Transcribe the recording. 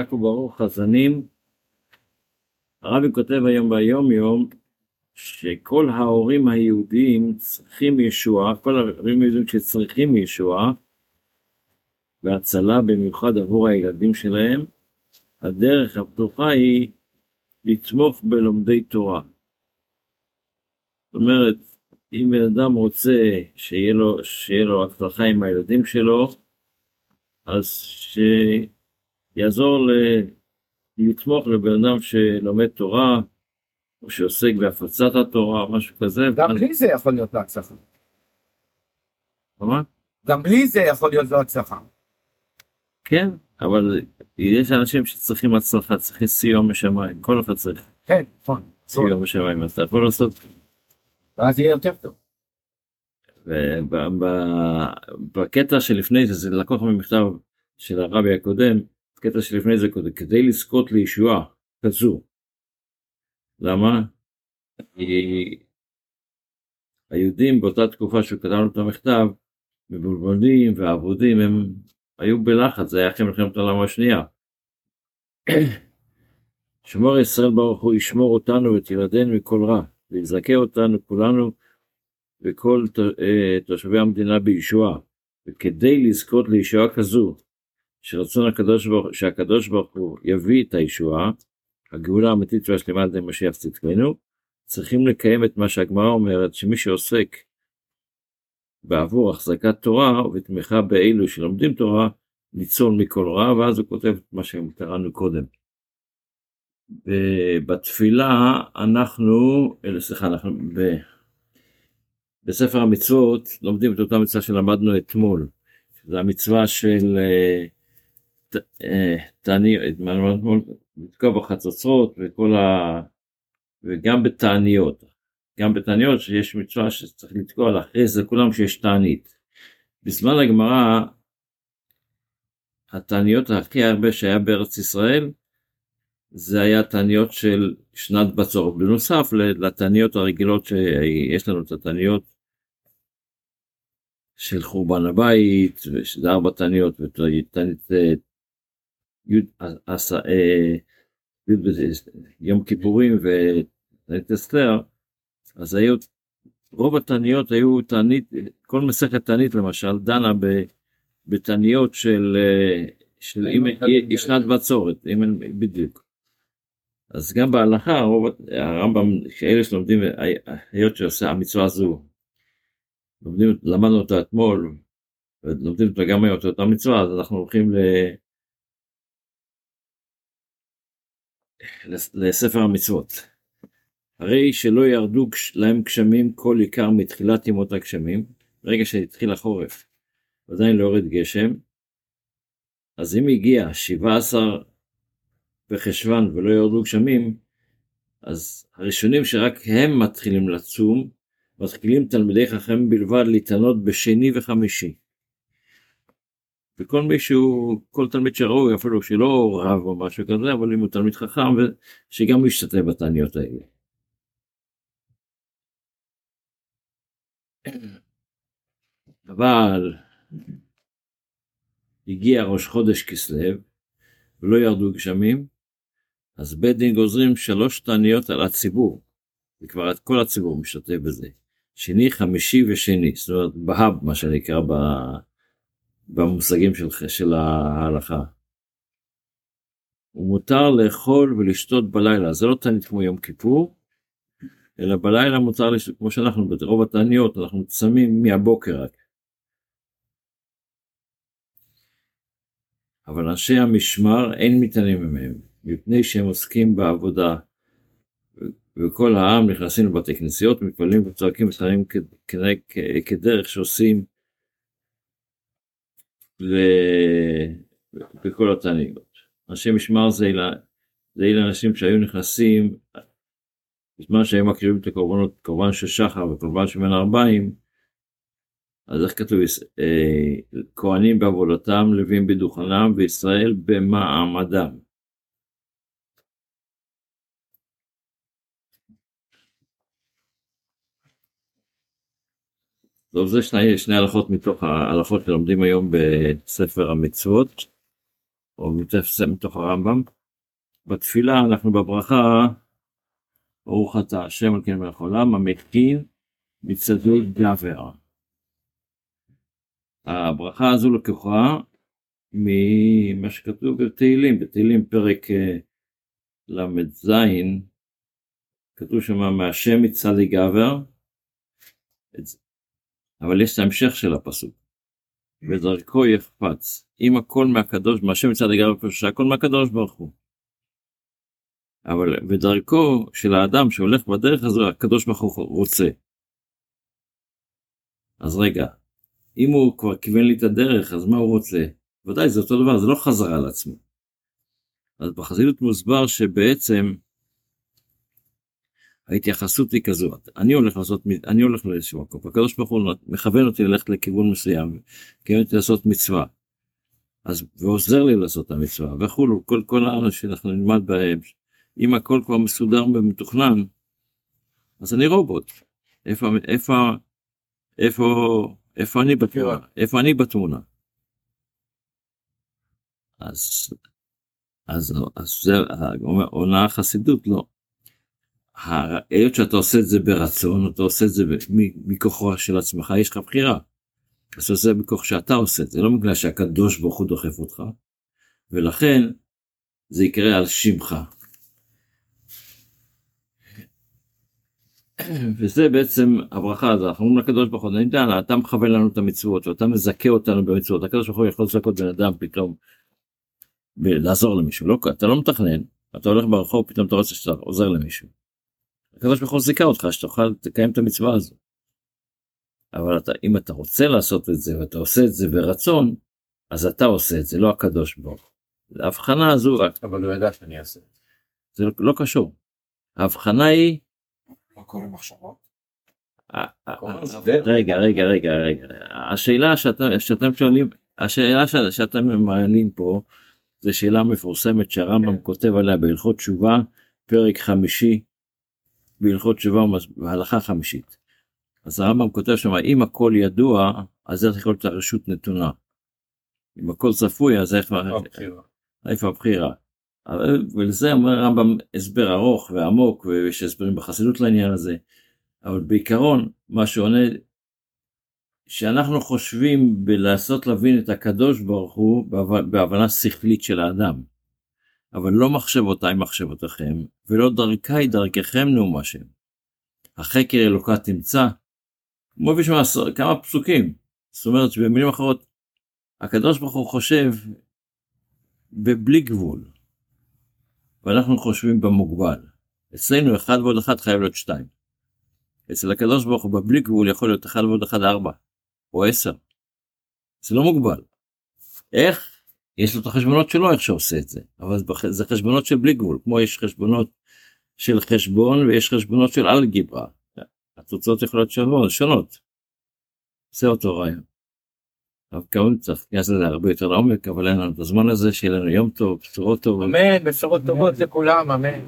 חזק וברוך חזנים. הרבי כותב היום ביום יום שכל ההורים היהודים צריכים ישועה, כל ההורים היהודים שצריכים ישועה והצלה במיוחד עבור הילדים שלהם, הדרך הפתוחה היא לתמוך בלומדי תורה. זאת אומרת, אם בן אדם רוצה שיהיה לו, שיהיה לו הצלחה עם הילדים שלו, אז שיעזור ל... לתמוך לבן אדם שלומד תורה, או שעוסק בהפצת התורה, משהו כזה. גם בלי זה יכול להיות לו הצלחה. מה? גם בלי זה יכול להיות לו הצלחה. כן, אבל יש אנשים שצריכים הצלחה, צריכים סיוע משמיים, כל אחד צריך כן, נכון. סיוע משמיים, אז אתה יכול לעשות. ואז יהיה יותר טוב. ובקטע שלפני זה, זה לקוח ממכתב של הרבי הקודם, קטע שלפני זה קודם, כדי לזכות לישועה כזו. למה? היהודים באותה תקופה לנו את המכתב, מבולבלים ועבודים, הם היו בלחץ, זה היה אחרי מלחמת העולם השנייה. שמור ישראל ברוך הוא ישמור אותנו ואת ילדינו מכל רע, ויזכה אותנו כולנו וכל אה, תושבי המדינה בישועה, וכדי לזכות לישועה כזו, שרצון הקדוש ברוך, שהקדוש ברוך הוא יביא את הישועה, הגאולה האמיתית והשלמה על ידי משיח צדקנו, צריכים לקיים את מה שהגמרא אומרת, שמי שעוסק בעבור החזקת תורה ותמיכה באלו שלומדים תורה, ניצול מכל רע, ואז הוא כותב את מה שקראנו קודם. בתפילה אנחנו, סליחה, אנחנו בספר המצוות לומדים את אותה מצווה שלמדנו אתמול, זו המצווה של תעניות, לתקוע בחצוצרות וכל ה... וגם בתעניות, גם בתעניות שיש מצווה שצריך לתקוע להכריז לכולם שיש תענית. בזמן הגמרא התעניות הכי הרבה שהיה בארץ ישראל זה היה תעניות של שנת בצורת, בנוסף לתעניות הרגילות שיש לנו את התעניות של חורבן הבית, ושזה ארבע תעניות, ותענית אה, יום כיפורים ותענית אסתר, אז היו, רוב התעניות היו תענית, כל מסכת תענית למשל דנה בתעניות של, אה, של אם שנת בצורת, אם בדיוק. אז גם בהלכה, רוב הרמב"ם, אלה שלומדים, היות שעושה המצווה הזו, לומדים, למדנו אותה אתמול, ולומדים אותה גם היום, אותה מצווה, אז אנחנו הולכים ל... לספר המצוות. הרי שלא ירדו להם גשמים כל עיקר מתחילת ימות הגשמים, ברגע שהתחיל החורף, ועדיין לא יורד גשם, אז אם הגיע 17 בחשוון ולא ירדו גשמים, אז הראשונים שרק הם מתחילים לצום, מתחילים תלמידי חכם בלבד להתענות בשני וחמישי. וכל מישהו, כל תלמיד שראוי, אפילו שלא רב או משהו כזה, אבל אם הוא תלמיד חכם, שגם ישתתף בתעניות האלה. אבל הגיע ראש חודש כסלו, ולא ירדו גשמים, אז בית דין גוזרים שלוש תעניות על הציבור, וכבר כל הציבור משתתף בזה. שני, חמישי ושני, זאת אומרת בהאב מה שנקרא במושגים של, של ההלכה. ומותר לאכול ולשתות בלילה, זה לא תענית כמו יום כיפור, אלא בלילה מותר לשתות, כמו שאנחנו ברוב התעניות, אנחנו צמים מהבוקר רק. אבל אנשי המשמר אין מתענים מהם, מפני שהם עוסקים בעבודה, וכל העם נכנסים לבתי כנסיות, מתפללים וצועקים וצועקים כדרך שעושים בכל התעניות. אנשי משמר זה אלה אנשים שהיו נכנסים בזמן שהם מקריבים את הקורבנות, קורבן של שחר וקורבן של בין ארבעים, אז איך כתוב, אה, כהנים בעבודתם, לווים בדוכנם, וישראל במעמדם. טוב, זה שני, שני הלכות מתוך ההלכות שלומדים היום בספר המצוות. או מתוך הרמב"ם. בתפילה אנחנו בברכה, ברוך אתה השם על כן מלך העולם, המתקין מצדדי גבר. הברכה הזו לקוחה ממה שכתוב בתהילים, בתהילים פרק אה, ל"ז, כתוב שם מהשם מצדי גבר, אבל יש את ההמשך של הפסוק, ודרכו יחפץ, אם הכל מהקדוש, מהשם מצדי גבר פשוט שהכל מהקדוש ברוך הוא. אבל בדרכו של האדם שהולך בדרך הזו, הקדוש ברוך הוא רוצה. אז רגע, אם הוא כבר כיוון לי את הדרך, אז מה הוא רוצה? ודאי, זה אותו דבר, זה לא חזרה על עצמו. אז בחסידות מוסבר שבעצם ההתייחסות היא כזו, אני הולך לעשות, אני הולך לאיזשהו מקום, הקדוש ברוך הוא מכוון אותי ללכת לכיוון מסוים, מכוון אותי לעשות מצווה, אז ועוזר לי לעשות את המצווה וכולו, כל כל הארץ שאנחנו נלמד בהם, אם הכל כבר מסודר ומתוכנן, אז אני רובוט, איפה, איפה, איפה, איפה אני בתמונה, איפה אני בתמונה. אז, אז, אז זה עונה החסידות, לא. היות שאתה עושה את זה ברצון, אתה עושה את זה מכוחו של עצמך, יש לך בחירה. אתה עושה את זה מכוח שאתה עושה את זה, לא בגלל שהקדוש ברוך הוא דוחף אותך, ולכן זה יקרה על שמך. וזה בעצם הברכה הזו, אנחנו אומרים לקדוש ברוך הוא, אני יודע, אתה מכוון לנו את המצוות, ואתה מזכה אותנו במצוות, הקדוש ברוך הוא יכול לזכות בן אדם פתאום, לעזור למישהו, לא, אתה לא מתכנן, אתה הולך ברחוב, פתאום אתה רוצה שאתה עוזר למישהו. הקדוש ברוך הוא זיכה אותך שתוכל לקיים את המצווה הזו. אבל אתה, אם אתה רוצה לעשות את זה ואתה עושה את זה ברצון, אז אתה עושה את זה, לא הקדוש ברוך הוא. ההבחנה הזו רק... אבל הוא ידע שאני אעשה את זה. זה לא, לא קשור. ההבחנה היא... מה קורה מחשבות? רגע, רגע, רגע, רגע. השאלה שאתם, שאתם שואלים, השאלה שאתם מעלים פה, זו שאלה מפורסמת שהרמב"ם כותב עליה בהלכות תשובה, פרק חמישי, בהלכות תשובה והלכה חמישית. אז הרמב"ם כותב שם אם הכל ידוע אז איך יכול להיות הרשות נתונה. אם הכל צפוי אז איך איפה הבחירה. ולזה אומר הרמב"ם הסבר ארוך ועמוק ויש הסברים בחסידות לעניין הזה. אבל בעיקרון מה שעונה שאנחנו חושבים בלעשות להבין את הקדוש ברוך הוא בהבנה שכלית של האדם. אבל לא מחשבותיי מחשבותיכם, ולא דרכי דרככם נאום השם. החקר אלוקה תמצא, כמו בשביל כמה פסוקים, זאת אומרת שבמילים אחרות, הקדוש ברוך הוא חושב בבלי גבול, ואנחנו חושבים במוגבל. אצלנו אחד ועוד אחד חייב להיות שתיים. אצל הקדוש ברוך הוא בבלי גבול יכול להיות אחד ועוד אחד ארבע, או עשר. זה לא מוגבל. איך? יש לו את החשבונות שלו איך שעושה את זה אבל זה חשבונות של בלי גבול כמו יש חשבונות של חשבון ויש חשבונות של אלגברה. התוצאות יכולות שונות שונות. זה אותו רעיון. אבל כמובן צריך להיכנס לזה הרבה יותר לעומק אבל אין לנו את הזמן הזה שיהיה לנו יום טוב בשורות טובות. אמן בשורות טובות לכולם אמן.